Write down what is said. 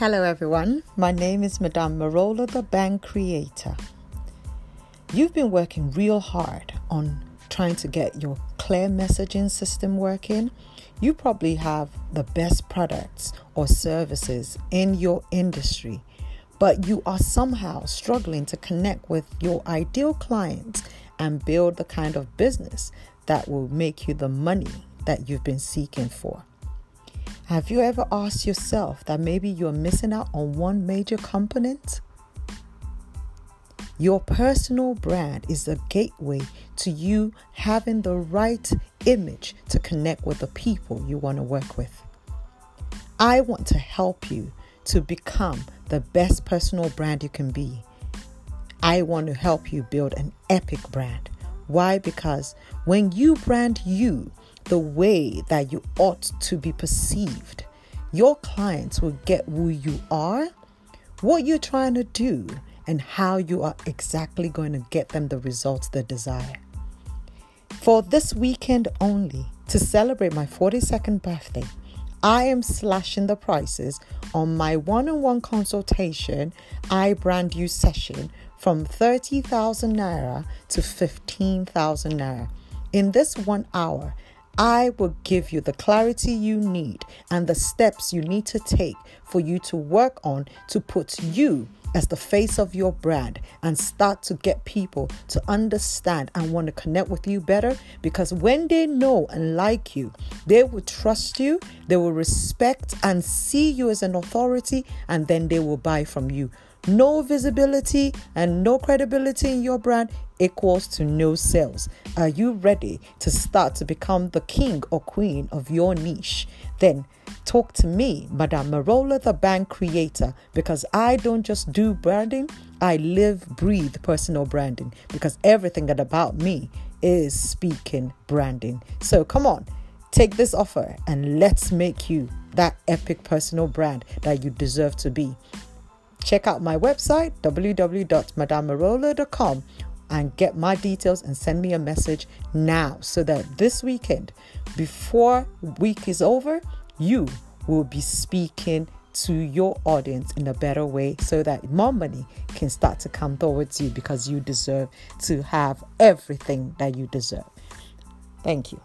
Hello, everyone. My name is Madame Marola, the bank creator. You've been working real hard on trying to get your clear messaging system working. You probably have the best products or services in your industry, but you are somehow struggling to connect with your ideal clients and build the kind of business that will make you the money that you've been seeking for. Have you ever asked yourself that maybe you're missing out on one major component? Your personal brand is the gateway to you having the right image to connect with the people you want to work with. I want to help you to become the best personal brand you can be. I want to help you build an epic brand. Why? Because when you brand you, the way that you ought to be perceived. Your clients will get who you are, what you're trying to do, and how you are exactly going to get them the results they desire. For this weekend only, to celebrate my 42nd birthday, I am slashing the prices on my one on one consultation, I brand you session from 30,000 naira to 15,000 naira. In this one hour, I will give you the clarity you need and the steps you need to take for you to work on to put you as the face of your brand and start to get people to understand and want to connect with you better because when they know and like you, they will trust you, they will respect and see you as an authority, and then they will buy from you. No visibility and no credibility in your brand equals to no sales. Are you ready to start to become the king or queen of your niche? Then talk to me, Madame Marola, the bank creator, because I don't just do branding, I live, breathe personal branding because everything that about me is speaking branding. So come on, take this offer and let's make you that epic personal brand that you deserve to be. Check out my website www.madammarola.com and get my details and send me a message now so that this weekend before week is over you will be speaking to your audience in a better way so that more money can start to come towards you because you deserve to have everything that you deserve. Thank you.